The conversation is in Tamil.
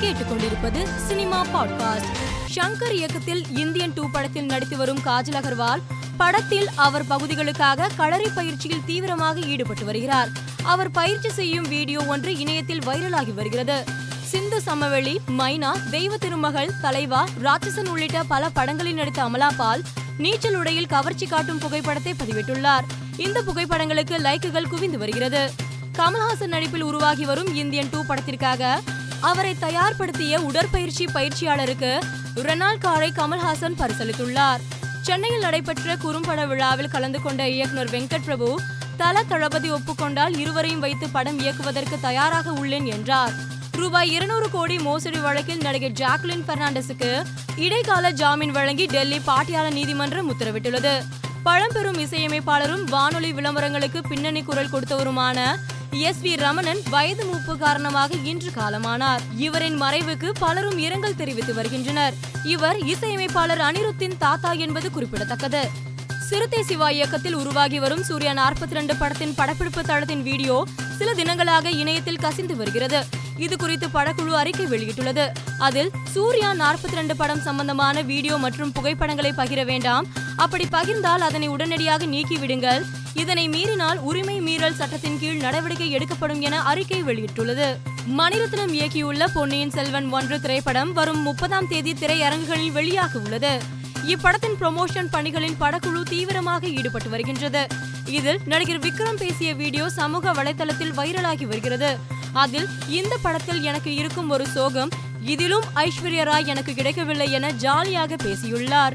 கேட்டுக்கொண்டிருப்பது சினிமா பாட்காஸ்ட். ஷங்கர் இயக்கத்தில் இந்தியன் டூ படத்தில் நடித்து வரும் காஜல் அகர்வால் படத்தில் அவர் பகுதிகளுக்காக களரி பயிற்சியில் தீவிரமாக ஈடுபட்டு வருகிறார். அவர் பயிற்சி செய்யும் வீடியோ ஒன்று இணையத்தில் வைரலாகி வருகிறது. சிந்து சமவெளி மைனா தெய்வ திருமகள் தலைவா ராட்சசன் உள்ளிட்ட பல படங்களில் நடித்த அமலா பால் நீச்சல் உடையில் கவர்ச்சி காட்டும் புகைப்படத்தை பதிவிட்டுள்ளார். இந்த புகைப்படங்களுக்கு லைக்குகள் குவிந்து வருகிறது. கமல்ஹாசன் நடிப்பில் உருவாகி வரும் இந்தியன் டூ படத்திற்காக அவரை தயார்படுத்திய உடற்பயிற்சி பயிற்சியாளருக்கு ரெனால் காரை கமல்ஹாசன் பரிசளித்துள்ளார். சென்னையில் நடைபெற்ற குறும்பட விழாவில் கலந்து கொண்ட இயக்குனர் வெங்கட் பிரபு தல தளபதி ஒப்புக்கொண்டால் இருவரையும் வைத்து படம் இயக்குவதற்கு தயாராக உள்ளேன் என்றார். ரூபாய் இருநூறு கோடி மோசடி வழக்கில் நடிகை ஜாக்லின் பெர்னாண்டஸுக்கு இடைக்கால ஜாமீன் வழங்கி டெல்லி பாட்டியால நீதிமன்றம் உத்தரவிட்டுள்ளது. பழம்பெரும் இசையமைப்பாளரும் வானொலி விளம்பரங்களுக்கு பின்னணி குரல் கொடுத்தவருமான எஸ் வி ரமணன் வயது மூப்பு காரணமாக இன்று காலமானார். இவரின் மறைவுக்கு பலரும் இரங்கல் தெரிவித்து வருகின்றனர். இவர் இசையமைப்பாளர் அனிருத்தின் தாத்தா என்பது குறிப்பிடத்தக்கது. சிறுத்தை சிவா இயக்கத்தில் உருவாகி வரும் சூர்யா நாற்பத்தி ரெண்டு படத்தின் படப்பிடிப்பு தளத்தின் வீடியோ சில தினங்களாக இணையத்தில் கசிந்து வருகிறது. இது குறித்து படக்குழு அறிக்கை வெளியிட்டுள்ளது. அதில் சூர்யா நாற்பத்தி ரெண்டு படம் சம்பந்தமான வீடியோ மற்றும் புகைப்படங்களை பகிர வேண்டாம். அப்படி பகிர்ந்தால் அதனை உடனடியாக நீக்கிவிடுங்கள். இதனை மீறினால் உரிமை மீறல் சட்டத்தின் கீழ் நடவடிக்கை எடுக்கப்படும் என அறிக்கை வெளியிட்டுள்ளது. மணிரத்னம் இயக்கியுள்ள பொன்னியின் செல்வன் ஒன்று திரைப்படம் வரும் முப்பதாம் தேதி திரையரங்குகளில் வெளியாக உள்ளது. இப்படத்தின் ப்ரொமோஷன் பணிகளில் படக்குழு தீவிரமாக ஈடுபட்டு வருகின்றது. இதில் நடிகர் விக்ரம் பேசிய வீடியோ சமூக வலைதளத்தில் வைரலாகி வருகிறது. அதில் இந்த படத்தில் எனக்கு இருக்கும் ஒரு சோகம் இதிலும் ஐஸ்வர்யா ராய் எனக்கு கிடைக்கவில்லை என ஜாலியாக பேசியுள்ளார்.